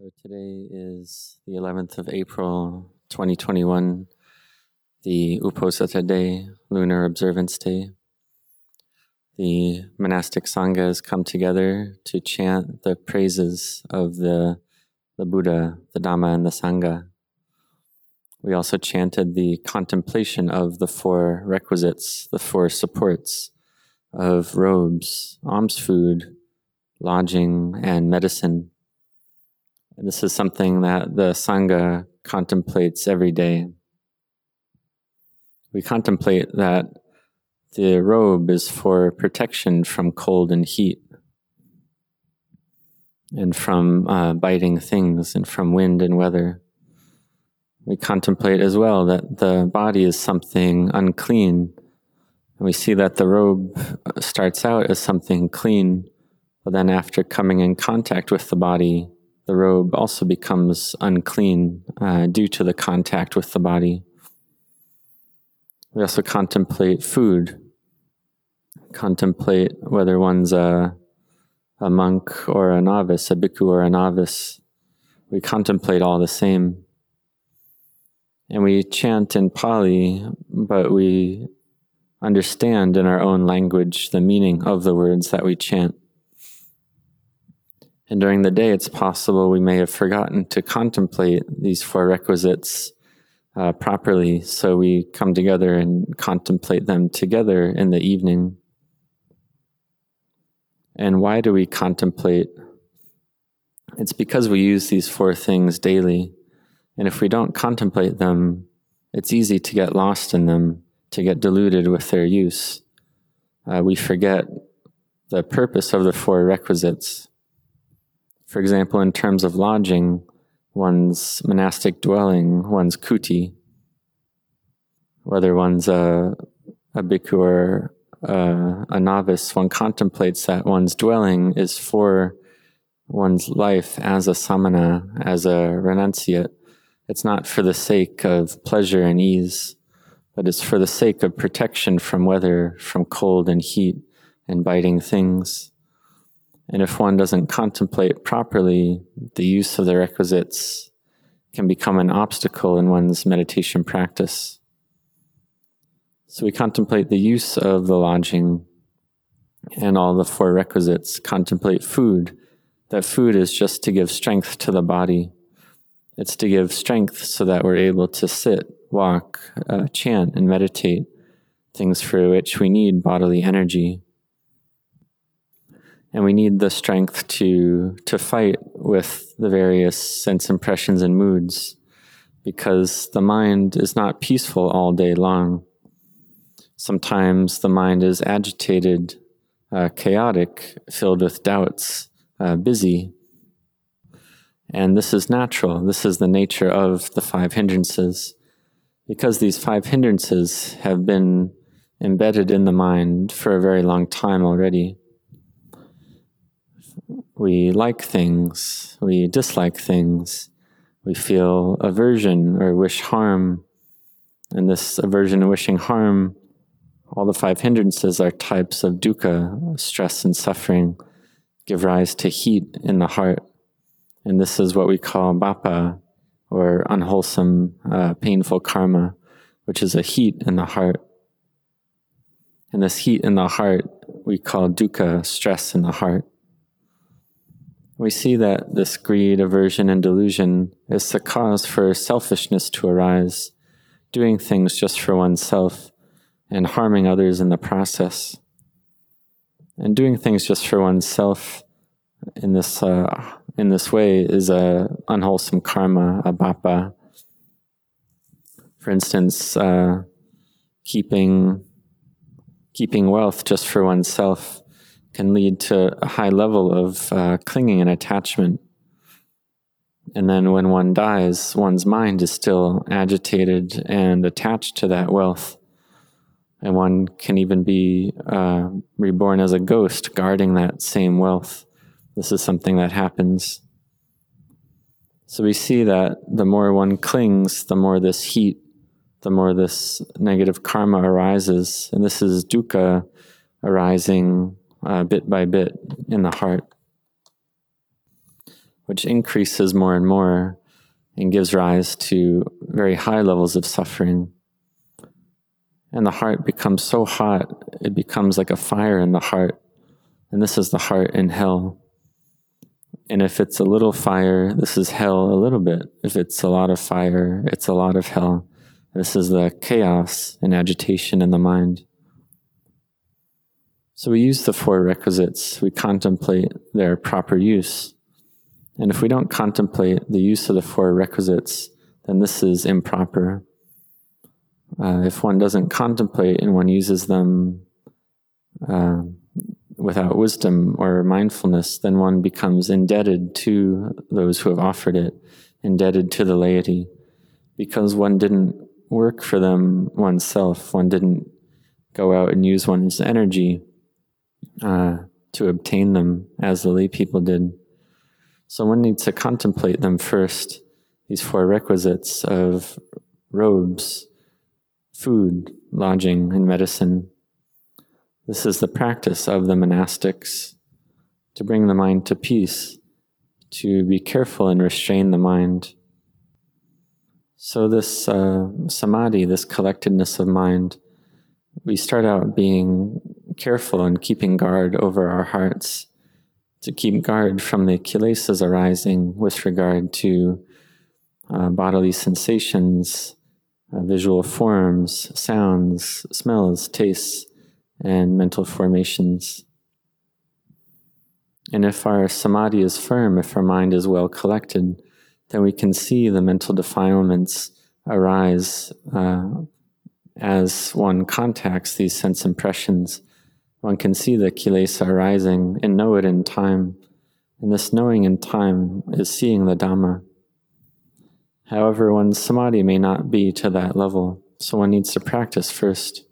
So today is the 11th of April 2021, the Uposatha Day, Lunar Observance Day. The monastic Sangha has come together to chant the praises of the, the Buddha, the Dhamma, and the Sangha. We also chanted the contemplation of the four requisites, the four supports of robes, alms food, lodging, and medicine this is something that the Sangha contemplates every day. We contemplate that the robe is for protection from cold and heat, and from uh, biting things, and from wind and weather. We contemplate as well that the body is something unclean. And we see that the robe starts out as something clean, but then after coming in contact with the body, the robe also becomes unclean uh, due to the contact with the body. We also contemplate food, contemplate whether one's a, a monk or a novice, a bhikkhu or a novice. We contemplate all the same. And we chant in Pali, but we understand in our own language the meaning of the words that we chant. And during the day, it's possible we may have forgotten to contemplate these four requisites uh, properly. So we come together and contemplate them together in the evening. And why do we contemplate? It's because we use these four things daily. And if we don't contemplate them, it's easy to get lost in them, to get deluded with their use. Uh, we forget the purpose of the four requisites for example, in terms of lodging, one's monastic dwelling, one's kuti, whether one's a, a bhikkhu or a, a novice, one contemplates that one's dwelling is for one's life as a samana, as a renunciate. It's not for the sake of pleasure and ease, but it's for the sake of protection from weather, from cold and heat and biting things. And if one doesn't contemplate properly, the use of the requisites can become an obstacle in one's meditation practice. So we contemplate the use of the lodging and all the four requisites, contemplate food. That food is just to give strength to the body. It's to give strength so that we're able to sit, walk, uh, chant, and meditate, things for which we need bodily energy and we need the strength to to fight with the various sense impressions and moods because the mind is not peaceful all day long. Sometimes the mind is agitated uh, chaotic filled with doubts uh, busy. And this is natural. This is the nature of the five hindrances. Because these five hindrances have been embedded in the mind for a very long time already we like things, we dislike things, we feel aversion or wish harm. And this aversion and wishing harm, all the five hindrances are types of dukkha, stress and suffering, give rise to heat in the heart. And this is what we call bapa, or unwholesome, uh, painful karma, which is a heat in the heart. And this heat in the heart we call dukkha, stress in the heart we see that this greed, aversion, and delusion is the cause for selfishness to arise, doing things just for oneself and harming others in the process. And doing things just for oneself in this uh, in this way is a unwholesome karma, a bapa. For instance, uh, keeping keeping wealth just for oneself can lead to a high level of uh, clinging and attachment. And then when one dies, one's mind is still agitated and attached to that wealth. And one can even be uh, reborn as a ghost guarding that same wealth. This is something that happens. So we see that the more one clings, the more this heat, the more this negative karma arises. And this is dukkha arising uh, bit by bit in the heart. which increases more and more and gives rise to very high levels of suffering. And the heart becomes so hot, it becomes like a fire in the heart. And this is the heart in hell. And if it's a little fire, this is hell a little bit. If it's a lot of fire, it's a lot of hell. This is the chaos and agitation in the mind. So we use the four requisites, we contemplate their proper use. And if we don't contemplate the use of the four requisites, then this is improper. Uh, if one doesn't contemplate and one uses them uh, without wisdom or mindfulness, then one becomes indebted to those who have offered it, indebted to the laity, because one didn't work for them oneself, one didn't go out and use one's energy uh, to obtain them as the lay people did. So one needs to contemplate them first, these four requisites of robes, food, lodging, and medicine. This is the practice of the monastics to bring the mind to peace, to be careful and restrain the mind. So, this uh, samadhi, this collectedness of mind, we start out being careful and keeping guard over our hearts, to keep guard from the kilesas arising with regard to uh, bodily sensations, uh, visual forms, sounds, smells, tastes, and mental formations. And if our samadhi is firm, if our mind is well collected, then we can see the mental defilements arise uh, as one contacts these sense impressions. One can see the kilesa arising and know it in time. And this knowing in time is seeing the Dhamma. However, one's samadhi may not be to that level, so one needs to practice first.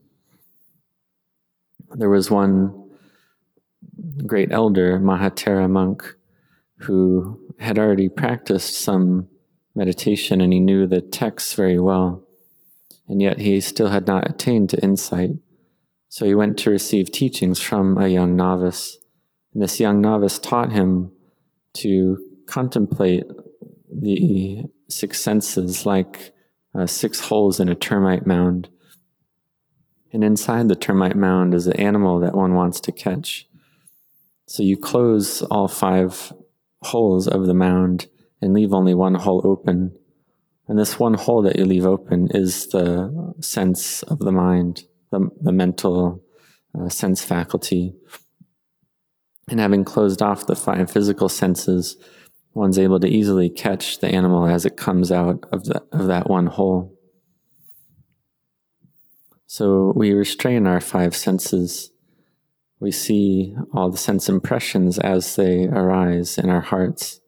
There was one great elder, Mahathera monk, who had already practiced some meditation and he knew the texts very well, and yet he still had not attained to insight. So he went to receive teachings from a young novice. And this young novice taught him to contemplate the six senses like uh, six holes in a termite mound and inside the termite mound is an animal that one wants to catch. So you close all five holes of the mound and leave only one hole open. And this one hole that you leave open is the sense of the mind, the, the mental uh, sense faculty. And having closed off the five physical senses, one's able to easily catch the animal as it comes out of, the, of that one hole. So we restrain our five senses. We see all the sense impressions as they arise in our hearts.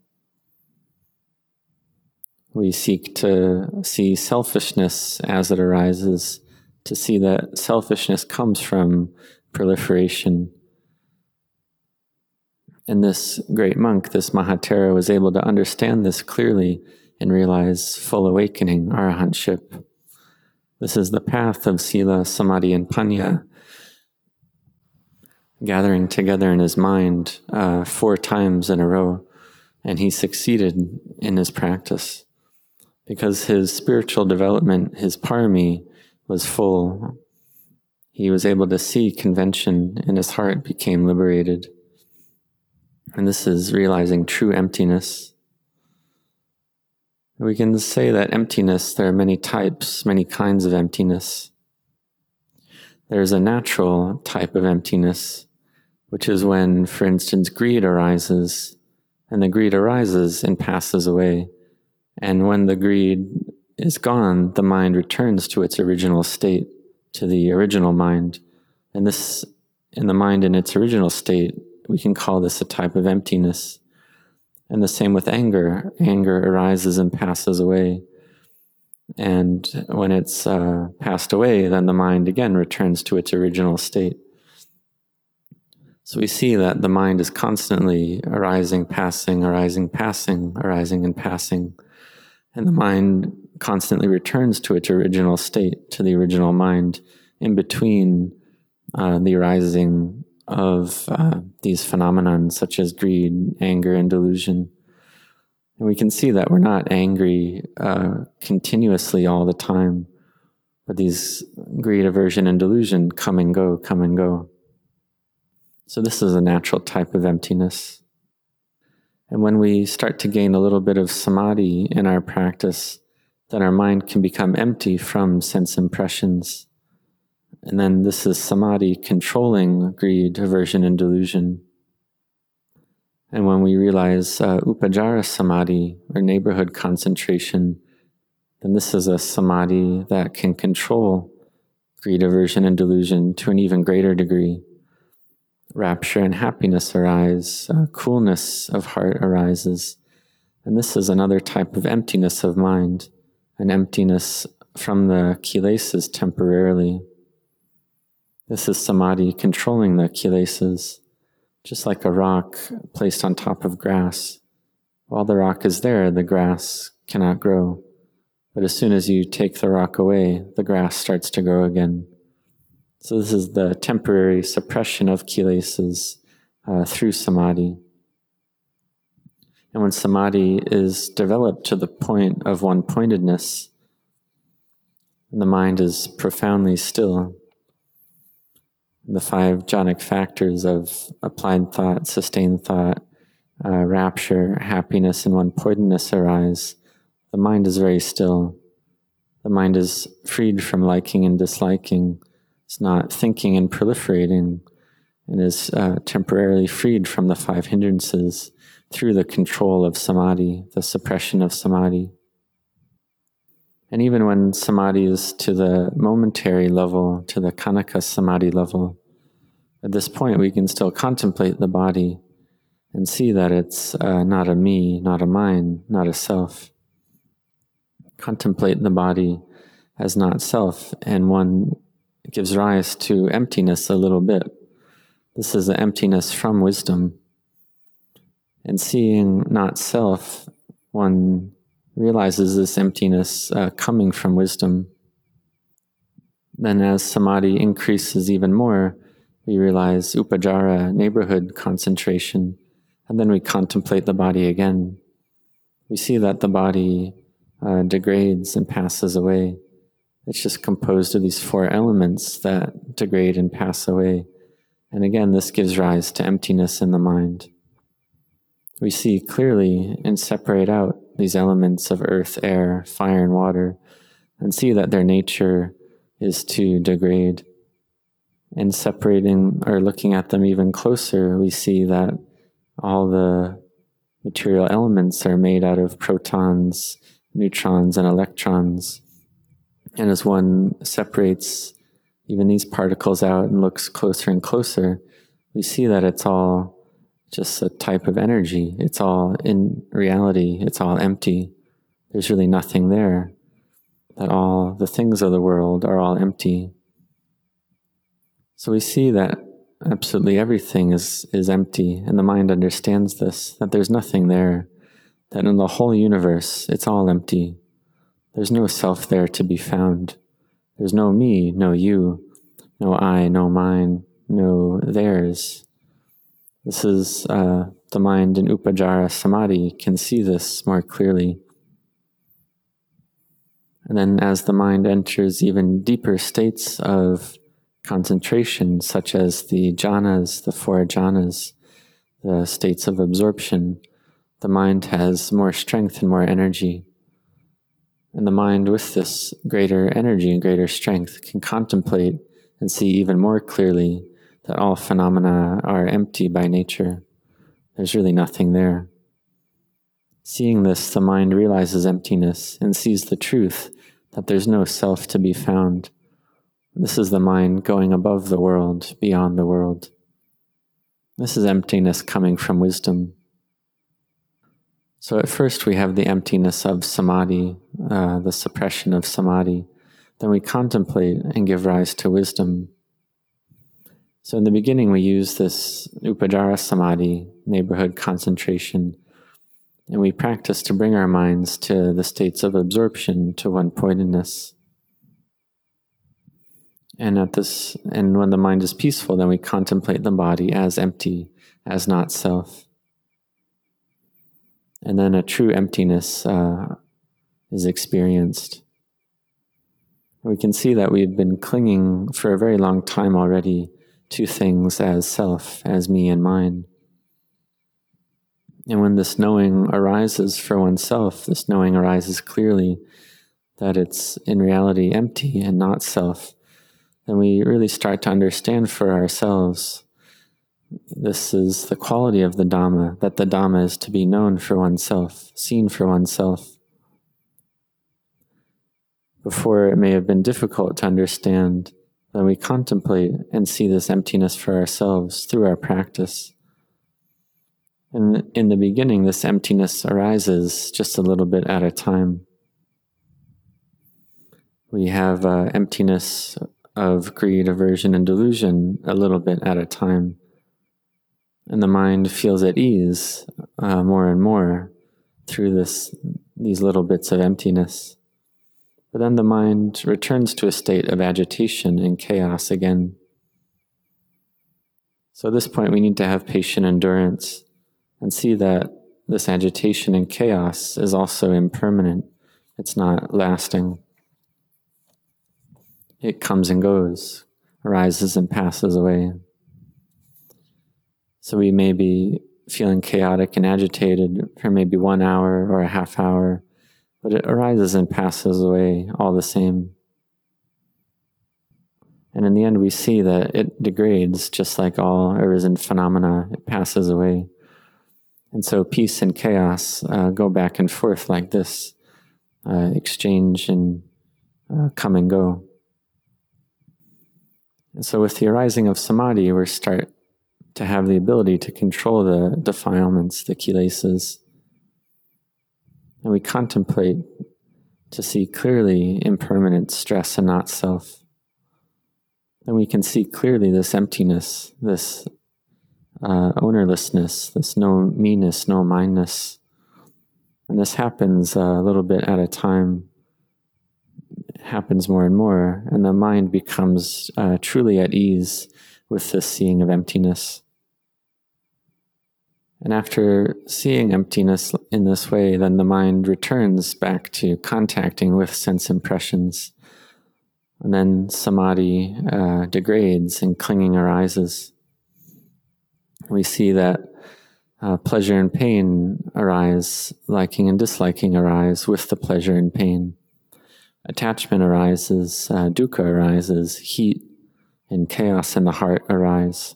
We seek to see selfishness as it arises, to see that selfishness comes from proliferation. And this great monk, this Mahathera, was able to understand this clearly and realize full awakening, arahantship. This is the path of Sila, Samadhi, and Panya gathering together in his mind uh, four times in a row. And he succeeded in his practice because his spiritual development, his parami, was full. He was able to see convention and his heart became liberated. And this is realizing true emptiness. We can say that emptiness, there are many types, many kinds of emptiness. There's a natural type of emptiness, which is when, for instance, greed arises, and the greed arises and passes away. And when the greed is gone, the mind returns to its original state, to the original mind. And this, in the mind in its original state, we can call this a type of emptiness. And the same with anger. Anger arises and passes away. And when it's uh, passed away, then the mind again returns to its original state. So we see that the mind is constantly arising, passing, arising, passing, arising, and passing. And the mind constantly returns to its original state, to the original mind, in between uh, the arising of uh, these phenomena such as greed, anger, and delusion. And we can see that we're not angry uh, continuously all the time, but these greed, aversion, and delusion come and go, come and go. So, this is a natural type of emptiness. And when we start to gain a little bit of samadhi in our practice, then our mind can become empty from sense impressions. And then this is samadhi controlling greed, aversion, and delusion. And when we realize uh, upajjhara samadhi, or neighborhood concentration, then this is a samadhi that can control greed, aversion, and delusion to an even greater degree. Rapture and happiness arise, uh, coolness of heart arises. And this is another type of emptiness of mind, an emptiness from the kilesas temporarily. This is samadhi controlling the kilesas just like a rock placed on top of grass. While the rock is there, the grass cannot grow. But as soon as you take the rock away, the grass starts to grow again. So, this is the temporary suppression of kilesas uh, through samadhi. And when samadhi is developed to the point of one pointedness, the mind is profoundly still, the five jhanic factors of applied thought, sustained thought, uh, rapture, happiness, and one pointedness arise, the mind is very still. The mind is freed from liking and disliking. It's not thinking and proliferating, and is uh, temporarily freed from the five hindrances through the control of samadhi, the suppression of samadhi. And even when samadhi is to the momentary level, to the khanika samadhi level, at this point we can still contemplate the body and see that it's uh, not a me, not a mine, not a self. Contemplate the body as not self, and one gives rise to emptiness a little bit. This is the emptiness from wisdom. And seeing not self, one realizes this emptiness uh, coming from wisdom. Then, as samadhi increases even more, we realize upajara, neighborhood concentration, and then we contemplate the body again. We see that the body uh, degrades and passes away. It's just composed of these four elements that degrade and pass away. And again, this gives rise to emptiness in the mind. We see clearly and separate out these elements of earth, air, fire, and water, and see that their nature is to degrade. And separating or looking at them even closer, we see that all the material elements are made out of protons, neutrons, and electrons. And as one separates even these particles out and looks closer and closer, we see that it's all just a type of energy. It's all in reality, it's all empty. There's really nothing there. That all the things of the world are all empty. So we see that absolutely everything is, is empty, and the mind understands this that there's nothing there, that in the whole universe it's all empty. There's no self there to be found. There's no me, no you, no I, no mine, no theirs. This is uh, the mind in Upajara Samadhi can see this more clearly. And then, as the mind enters even deeper states of concentration, such as the jhanas, the four jhanas, the states of absorption, the mind has more strength and more energy. And the mind, with this greater energy and greater strength, can contemplate and see even more clearly that all phenomena are empty by nature. There's really nothing there. Seeing this, the mind realizes emptiness and sees the truth that there's no self to be found. This is the mind going above the world, beyond the world. This is emptiness coming from wisdom. So at first we have the emptiness of samadhi, uh, the suppression of samadhi. Then we contemplate and give rise to wisdom. So in the beginning, we use this upajara samadhi, neighborhood concentration, and we practice to bring our minds to the states of absorption, to one pointedness. And at this, and when the mind is peaceful, then we contemplate the body as empty, as not self. And then a true emptiness uh, is experienced. We can see that we've been clinging for a very long time already to things as self, as me and mine. And when this knowing arises for oneself, this knowing arises clearly that it's in reality empty and not self, then we really start to understand for ourselves this is the quality of the Dhamma, that the Dhamma is to be known for oneself, seen for oneself. Before it may have been difficult to understand, then we contemplate and see this emptiness for ourselves through our practice. And in the beginning, this emptiness arises just a little bit at a time. We have uh, emptiness of greed, aversion, and delusion a little bit at a time. And the mind feels at ease uh, more and more through this, these little bits of emptiness. But then the mind returns to a state of agitation and chaos again. So at this point, we need to have patient endurance and see that this agitation and chaos is also impermanent. It's not lasting. It comes and goes, arises and passes away. So we may be feeling chaotic and agitated for maybe one hour or a half hour, but it arises and passes away all the same. And in the end, we see that it degrades just like all arisen phenomena, it passes away. And so peace and chaos uh, go back and forth like this, uh, exchange and uh, come and go. And so with the arising of samadhi, we start to have the ability to control the defilements, the kilesas. And we contemplate to see clearly impermanent stress and not self. And we can see clearly this emptiness, this uh, ownerlessness, this no meanness, no mindness. And this happens uh, a little bit at a time, it happens more and more, and the mind becomes uh, truly at ease with this seeing of emptiness. And after seeing emptiness in this way, then the mind returns back to contacting with sense impressions. And then samadhi uh, degrades and clinging arises we see that uh, pleasure and pain arise, liking and disliking arise with the pleasure and pain. Attachment arises, uh, dukkha arises, heat and chaos in the heart arise.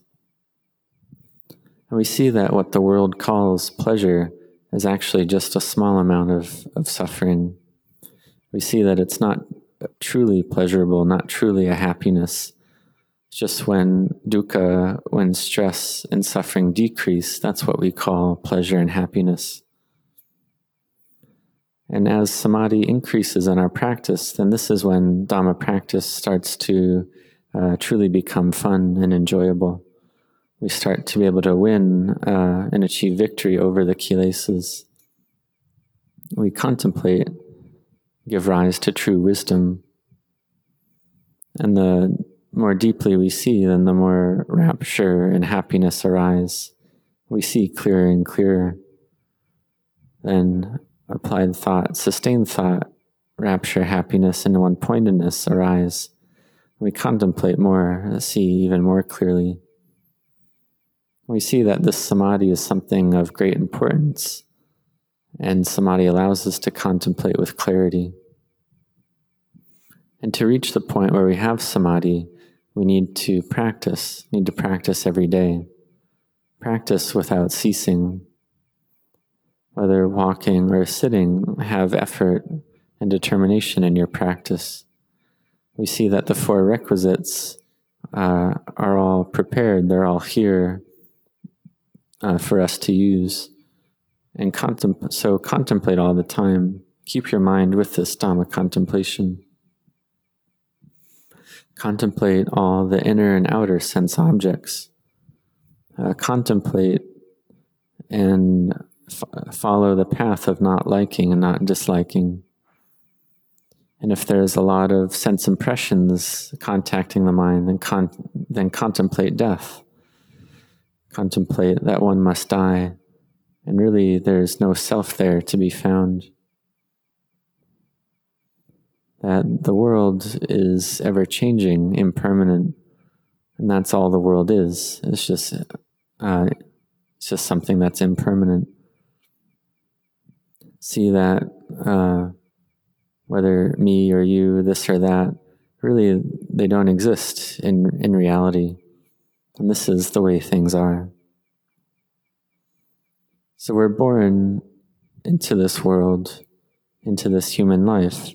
And we see that what the world calls pleasure is actually just a small amount of, of suffering. We see that it's not truly pleasurable, not truly a happiness, just when dukkha, when stress and suffering decrease, that's what we call pleasure and happiness. And as samadhi increases in our practice, then this is when Dhamma practice starts to uh, truly become fun and enjoyable. We start to be able to win uh, and achieve victory over the kilesas. We contemplate, give rise to true wisdom. And the more deeply we see, then the more rapture and happiness arise. We see clearer and clearer. Then applied thought, sustained thought, rapture, happiness, and one pointedness arise. We contemplate more, see even more clearly. We see that this samadhi is something of great importance, and samadhi allows us to contemplate with clarity. And to reach the point where we have samadhi, we need to practice, need to practice every day. Practice without ceasing. Whether walking or sitting, have effort and determination in your practice. We see that the four requisites uh, are all prepared, they're all here uh, for us to use. And so contemplate all the time. Keep your mind with this Dhamma contemplation. Contemplate all the inner and outer sense objects. Uh, contemplate and f- follow the path of not liking and not disliking. And if there's a lot of sense impressions contacting the mind, then, con- then contemplate death. Contemplate that one must die And really, there's no self there to be found. That the world is ever changing, impermanent, and that's all the world is. It's just, uh, it's just something that's impermanent. See that uh, whether me or you, this or that, really they don't exist in in reality, and this is the way things are. So we're born into this world, into this human life,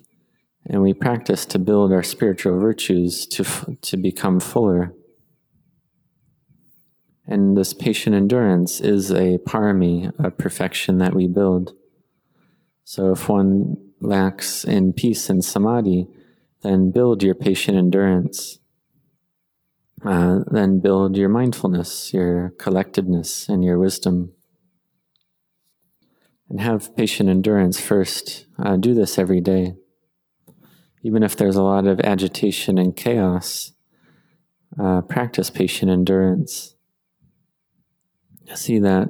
and we practice to build our spiritual virtues to, to become fuller. And this patient endurance is a parami, a perfection that we build. So if one lacks in peace and samadhi, then build your patient endurance. Uh, then build your mindfulness, your collectedness, and your wisdom and have patient endurance first. Uh, do this every day. Even if there's a lot of agitation and chaos, uh, practice patient endurance. See that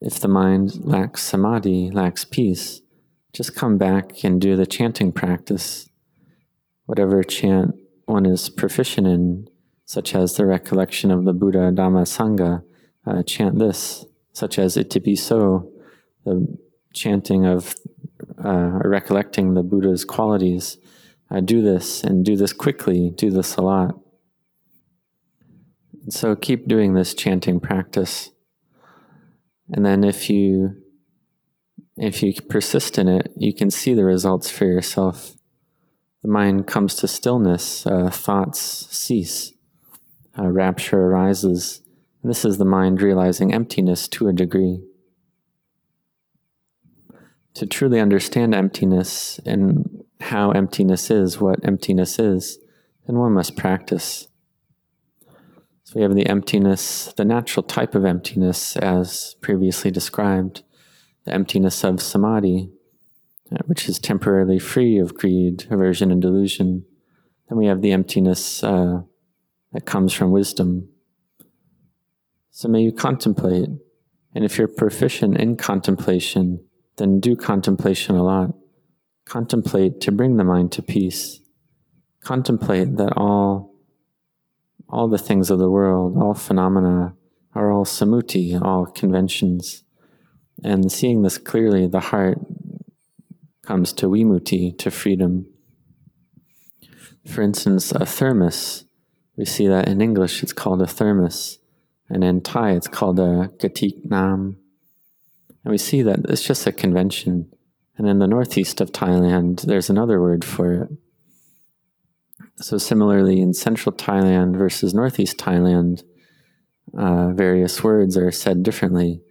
if the mind lacks samadhi, lacks peace, just come back and do the chanting practice. Whatever chant one is proficient in, such as the recollection of the Buddha, Dhamma, Sangha, uh, chant this, such as Itipiso, the chanting of uh, recollecting the Buddha's qualities. Uh, do this and do this quickly, do this a lot. So keep doing this chanting practice. And then if you if you persist in it, you can see the results for yourself. The mind comes to stillness, uh, thoughts cease, uh, rapture arises. And this is the mind realizing emptiness to a degree to truly understand emptiness and how emptiness is, what emptiness is, then one must practice. So we have the emptiness, the natural type of emptiness, as previously described, the emptiness of samadhi, which is temporarily free of greed, aversion, and delusion. Then we have the emptiness uh, that comes from wisdom. So may you contemplate, and if you're proficient in contemplation, then do contemplation a lot. Contemplate to bring the mind to peace. Contemplate that all, all the things of the world, all phenomena, are all samuti, all conventions. And seeing this clearly, the heart comes to vimutti, to freedom. For instance, a thermos, we see that in English it's called a thermos, and in Thai it's called a gatik nam. And we see that it's just a convention. And in the northeast of Thailand, there's another word for it. So, similarly, in central Thailand versus northeast Thailand, uh, various words are said differently.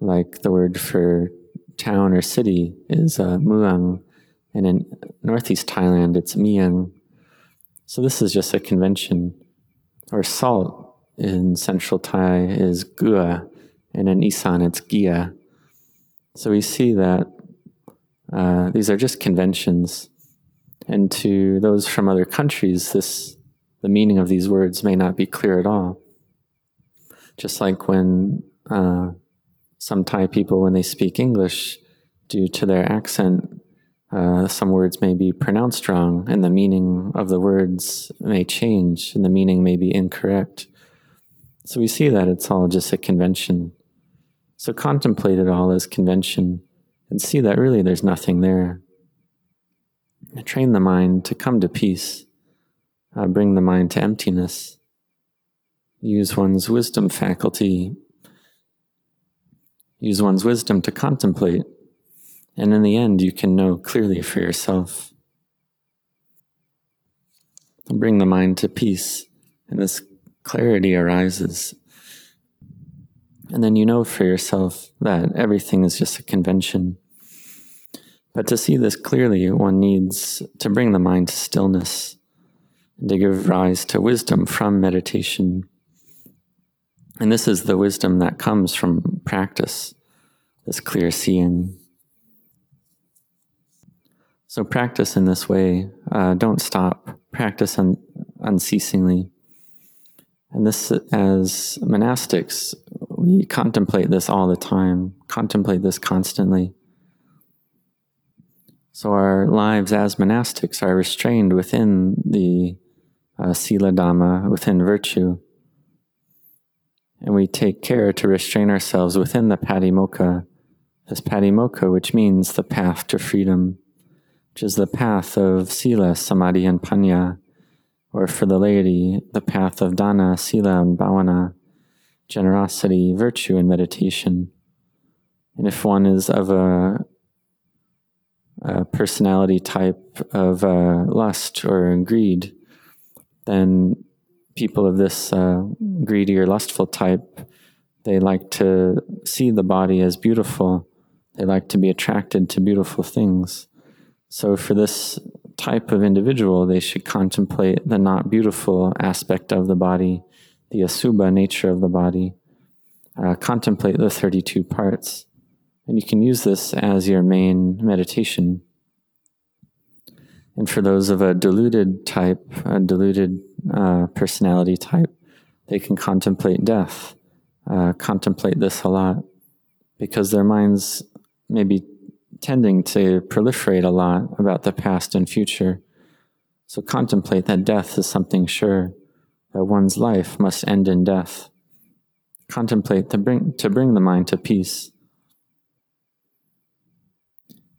Like the word for town or city is uh, muang, and in northeast Thailand, it's miang. So, this is just a convention. Or salt in central Thai is gua, and in Isan, it's gia. So we see that uh, these are just conventions, and to those from other countries, this the meaning of these words may not be clear at all. Just like when uh, some Thai people, when they speak English, due to their accent, uh, some words may be pronounced wrong, and the meaning of the words may change, and the meaning may be incorrect. So we see that it's all just a convention. So contemplate it all as convention and see that really there's nothing there. Train the mind to come to peace, uh, bring the mind to emptiness. Use one's wisdom faculty, use one's wisdom to contemplate, and in the end, you can know clearly for yourself. Bring the mind to peace, and this clarity arises and then you know for yourself that everything is just a convention. But to see this clearly, one needs to bring the mind to stillness and to give rise to wisdom from meditation. And this is the wisdom that comes from practice, this clear seeing. So practice in this way. Uh, don't stop. Practice un- unceasingly. And this, as monastics, we contemplate this all the time, contemplate this constantly. So our lives as monastics are restrained within the uh, Sila Dhamma, within virtue. And we take care to restrain ourselves within the Patimokkha, this Patimokkha, which means the path to freedom, which is the path of Sila, Samadhi, and Panya, or for the laity, the path of Dana, Sila, and Bhavana, generosity, virtue, and meditation. And if one is of a, a personality type of uh, lust or greed, then people of this uh, greedy or lustful type, they like to see the body as beautiful. They like to be attracted to beautiful things. So, for this type of individual, they should contemplate the not beautiful aspect of the body, the asubha nature of the body. Uh, contemplate the 32 parts. And you can use this as your main meditation. And for those of a deluded type, a deluded uh, personality type, they can contemplate death, uh, contemplate this a lot, because their minds may be tending to proliferate a lot about the past and future. So contemplate that death is something sure, that one's life must end in death. Contemplate to bring, to bring the mind to peace.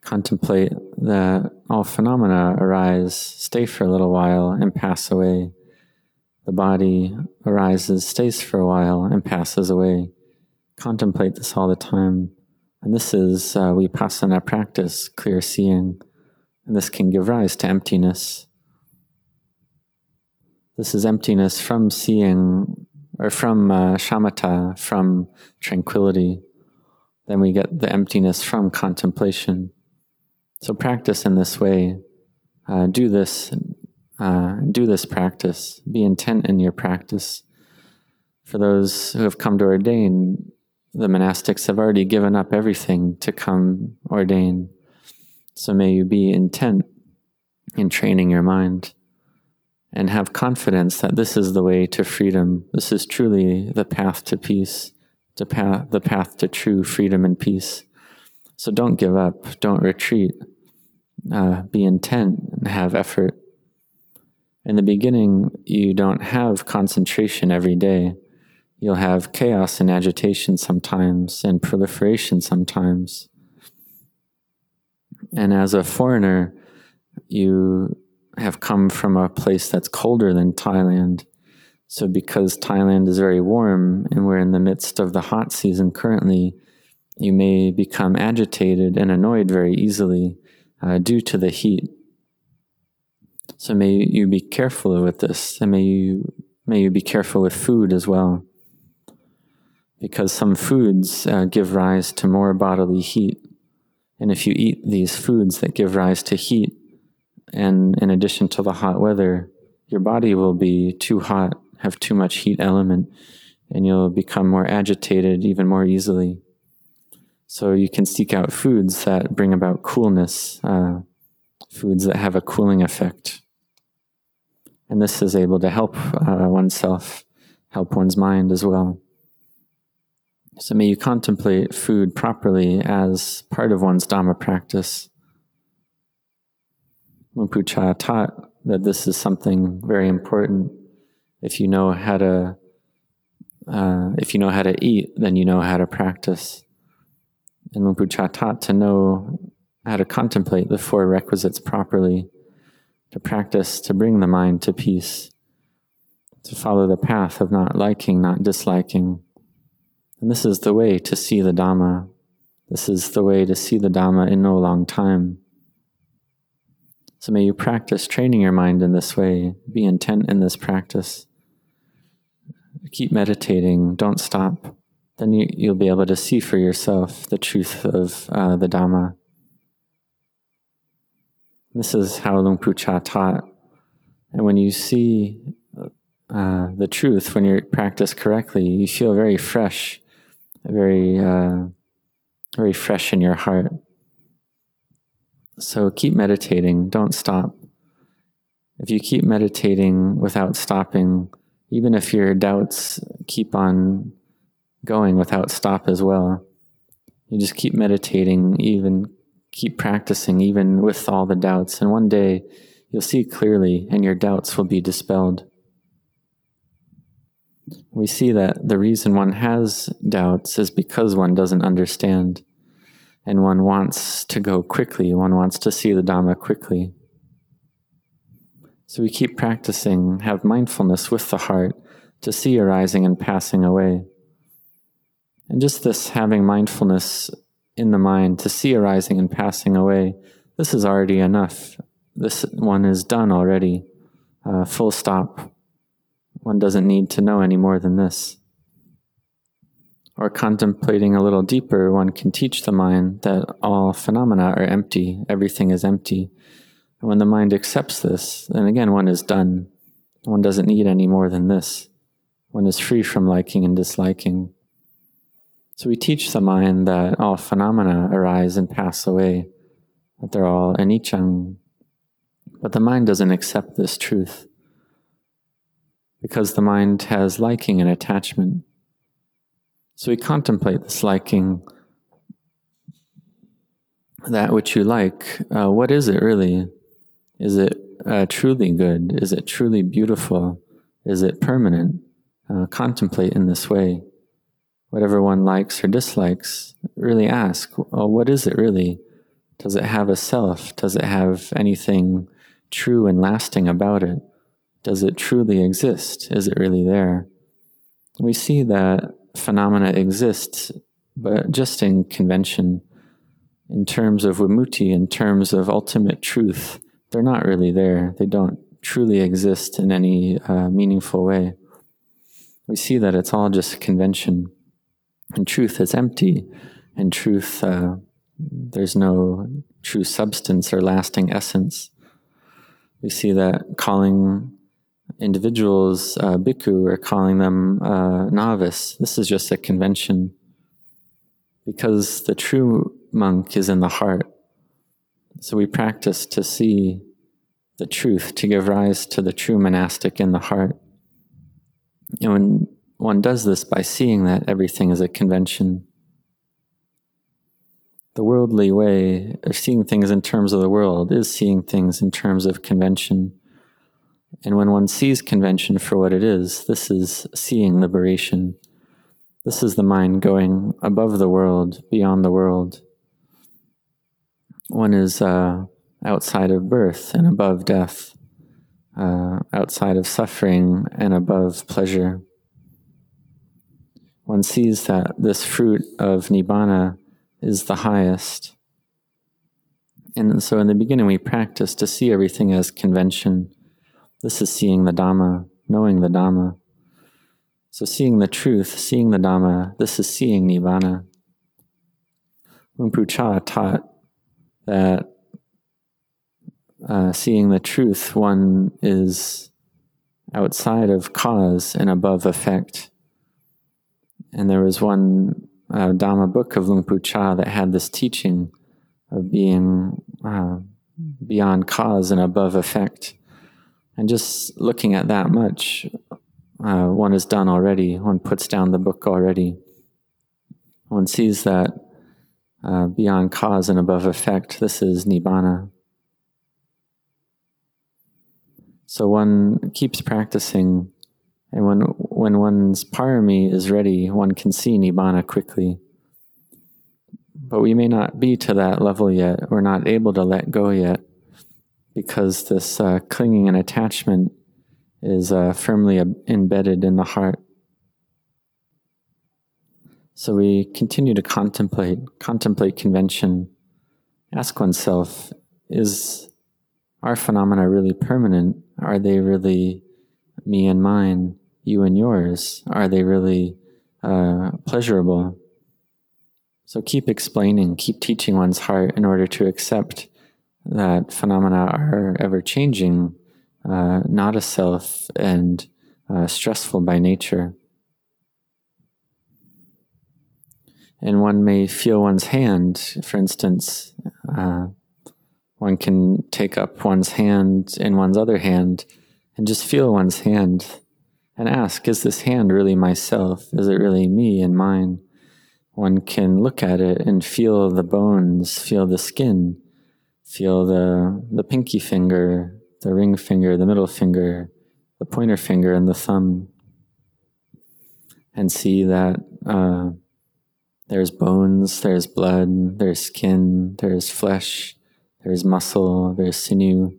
Contemplate that all phenomena arise, stay for a little while, and pass away. The body arises, stays for a while, and passes away. Contemplate this all the time. And this is uh, vipassana practice, clear seeing. And this can give rise to emptiness. This is emptiness from seeing, or from uh, shamatha, from tranquility. Then we get the emptiness from contemplation. So practice in this way. Uh, do this. Uh, do this practice. Be intent in your practice. For those who have come to ordain, the monastics have already given up everything to come ordain. So may you be intent in training your mind and have confidence that this is the way to freedom. This is truly the path to peace, to the path to true freedom and peace. So don't give up, don't retreat. Uh, be intent and have effort. In the beginning, you don't have concentration every day. You'll have chaos and agitation sometimes, and proliferation sometimes. And as a foreigner, you have come from a place that's colder than Thailand. So, because Thailand is very warm and we're in the midst of the hot season currently, you may become agitated and annoyed very easily uh, due to the heat. So, may you be careful with this, and may you may you be careful with food as well because some foods uh, give rise to more bodily heat. And if you eat these foods that give rise to heat, and in addition to the hot weather, your body will be too hot, have too much heat element, and you'll become more agitated even more easily. So you can seek out foods that bring about coolness, uh, foods that have a cooling effect. And this is able to help uh, oneself, help one's mind as well. So may you contemplate food properly as part of one's Dhamma practice. Chah taught that this is something very important. If you know how to, uh, if you know how to eat, then you know how to practice. And Chah taught to know how to contemplate the four requisites properly, to practice to bring the mind to peace, to follow the path of not liking, not disliking and this is the way to see the Dhamma. This is the way to see the Dhamma in no long time. So may you practice training your mind in this way. Be intent in this practice. Keep meditating. Don't stop. Then you, you'll be able to see for yourself the truth of uh, the Dhamma. This is how Luang Pu Chah taught. And when you see uh, the truth, when you practice correctly, you feel very fresh very, uh, very fresh in your heart. So keep meditating, don't stop. If you keep meditating without stopping, even if your doubts keep on going without stop as well. You just keep meditating, even keep practicing, even with all the doubts. And one day you'll see clearly, and your doubts will be dispelled. We see that the reason one has doubts is because one doesn't understand, and one wants to go quickly, one wants to see the Dhamma quickly. So we keep practicing, have mindfulness with the heart to see arising and passing away. And just this having mindfulness in the mind to see arising and passing away, this is already enough. This one is done already. Uh, full stop. One doesn't need to know any more than this. Or contemplating a little deeper, one can teach the mind that all phenomena are empty, everything is empty. And when the mind accepts this, then again one is done. One doesn't need any more than this. One is free from liking and disliking. So we teach the mind that all phenomena arise and pass away, that they're all anicca. But the mind doesn't accept this truth because the mind has liking and attachment. So we contemplate this liking, that which you like. Uh, what is it really? Is it uh, truly good? Is it truly beautiful? Is it permanent? Uh, contemplate in this way whatever one likes or dislikes, really ask, well, what is it really? Does it have a self? Does it have anything true and lasting about it? Does it truly exist? Is it really there? We see that phenomena exist, but just in convention. In terms of Vimutti, in terms of ultimate truth, they're not really there. They don't truly exist in any uh, meaningful way. We see that it's all just convention. And truth is empty, and truth, uh, there's no true substance or lasting essence. We see that calling individuals uh, bhikkhu or calling them uh, novice, this is just a convention because the true monk is in the heart. So we practice to see the truth, to give rise to the true monastic in the heart. And when one does this by seeing that everything is a convention. The worldly way of seeing things in terms of the world is seeing things in terms of convention. And when one sees convention for what it is, this is seeing liberation. This is the mind going above the world, beyond the world. One is uh, outside of birth and above death, uh, outside of suffering and above pleasure one sees that this fruit of Nibbana is the highest. And so in the beginning, we practice to see everything as convention. This is seeing the Dhamma, knowing the Dhamma. So seeing the truth, seeing the Dhamma, this is seeing Nibbana. Luang Chah taught that uh, seeing the truth, one is outside of cause and above effect. And there was one uh, Dhamma book of Luang Pu Chah that had this teaching of being uh, beyond cause and above effect. And just looking at that much, uh, one is done already. One puts down the book already. One sees that uh, beyond cause and above effect, this is Nibbana. So one keeps practicing and when, when one's parami is ready, one can see Nibbana quickly. But we may not be to that level yet. We're not able to let go yet because this uh, clinging and attachment is uh, firmly embedded in the heart. So we continue to contemplate, contemplate convention, ask oneself, is our phenomena really permanent? Are they really me and mine? You and yours? Are they really uh, pleasurable? So keep explaining, keep teaching one's heart in order to accept that phenomena are ever changing, uh, not a self, and uh, stressful by nature. And one may feel one's hand, for instance. Uh, one can take up one's hand in one's other hand and just feel one's hand and ask, is this hand really myself? Is it really me and mine? One can look at it and feel the bones, feel the skin, feel the, the pinky finger, the ring finger, the middle finger, the pointer finger, and the thumb, and see that uh, there's bones, there's blood, there's skin, there's flesh, there's muscle, there's sinew,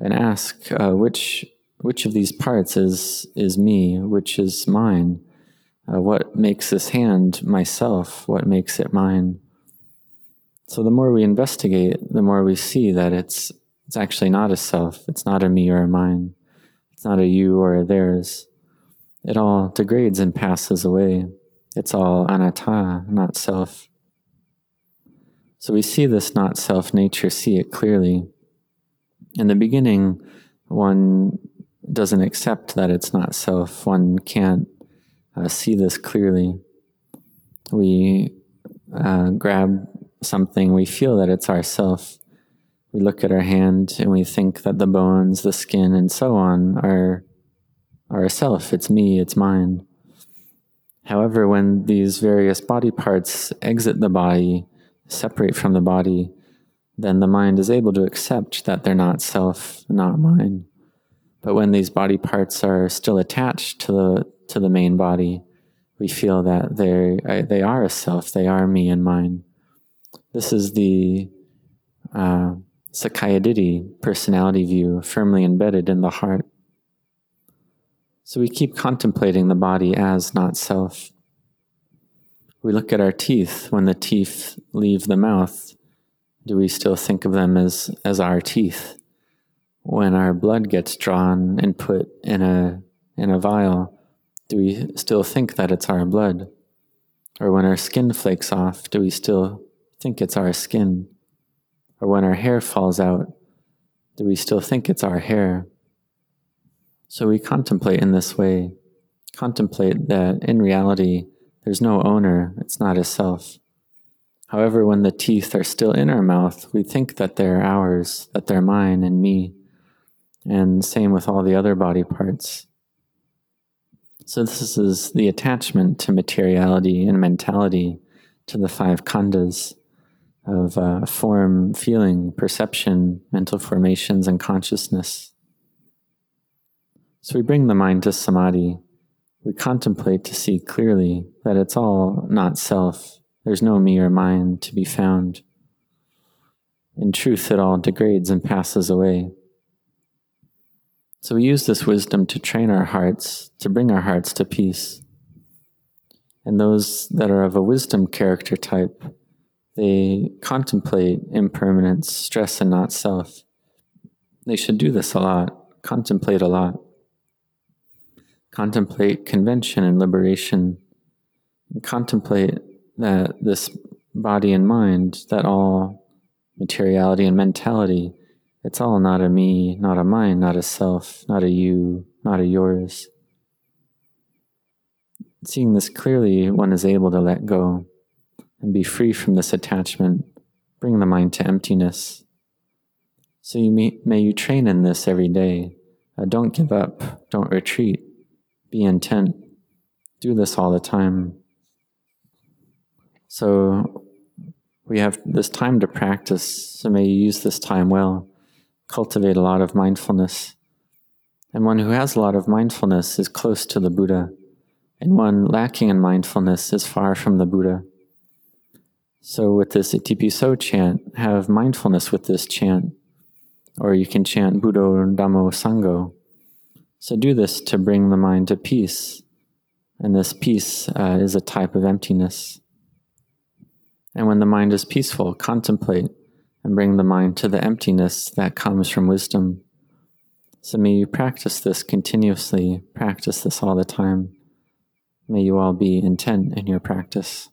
and ask uh, which which of these parts is is me, which is mine. Uh, what makes this hand myself? What makes it mine? So the more we investigate, the more we see that it's it's actually not a self. It's not a me or a mine. It's not a you or a theirs. It all degrades and passes away. It's all anatta, not self. So we see this not self nature, see it clearly. In the beginning, one doesn't accept that it's not self. One can't uh, see this clearly. We uh, grab something, we feel that it's ourself. We look at our hand and we think that the bones, the skin, and so on are, are a self. It's me, it's mine. However, when these various body parts exit the body, separate from the body, then the mind is able to accept that they're not self, not mine. But when these body parts are still attached to the to the main body, we feel that they they are a self, they are me and mine. This is the uh, Sakkayaditthi personality view firmly embedded in the heart. So we keep contemplating the body as not self. We look at our teeth. When the teeth leave the mouth, do we still think of them as, as our teeth? When our blood gets drawn and put in a, in a vial, do we still think that it's our blood? Or when our skin flakes off, do we still think it's our skin? Or when our hair falls out, do we still think it's our hair? So we contemplate in this way, contemplate that in reality, there's no owner, it's not a self. However, when the teeth are still in our mouth, we think that they're ours, that they're mine and me. And same with all the other body parts. So, this is the attachment to materiality and mentality, to the five khandhas of uh, form, feeling, perception, mental formations, and consciousness. So we bring the mind to samadhi. We contemplate to see clearly that it's all not self. There's no me or mine to be found. In truth, it all degrades and passes away. So we use this wisdom to train our hearts, to bring our hearts to peace. And those that are of a wisdom character type, they contemplate impermanence, stress, and not self. They should do this a lot, contemplate a lot contemplate convention and liberation, and contemplate that this body and mind, that all materiality and mentality, it's all not a me, not a mine, not a self, not a you, not a yours. Seeing this clearly, one is able to let go and be free from this attachment, bring the mind to emptiness. So you may, may you train in this every day. Uh, don't give up, don't retreat be intent. Do this all the time. So we have this time to practice, so may you use this time well. Cultivate a lot of mindfulness. And one who has a lot of mindfulness is close to the Buddha, and one lacking in mindfulness is far from the Buddha. So, with this Itipiso chant, have mindfulness with this chant, or you can chant Buddho Dhammo Sangho. So do this to bring the mind to peace. And this peace uh, is a type of emptiness. And when the mind is peaceful, contemplate and bring the mind to the emptiness that comes from wisdom. So may you practice this continuously, practice this all the time. May you all be intent in your practice.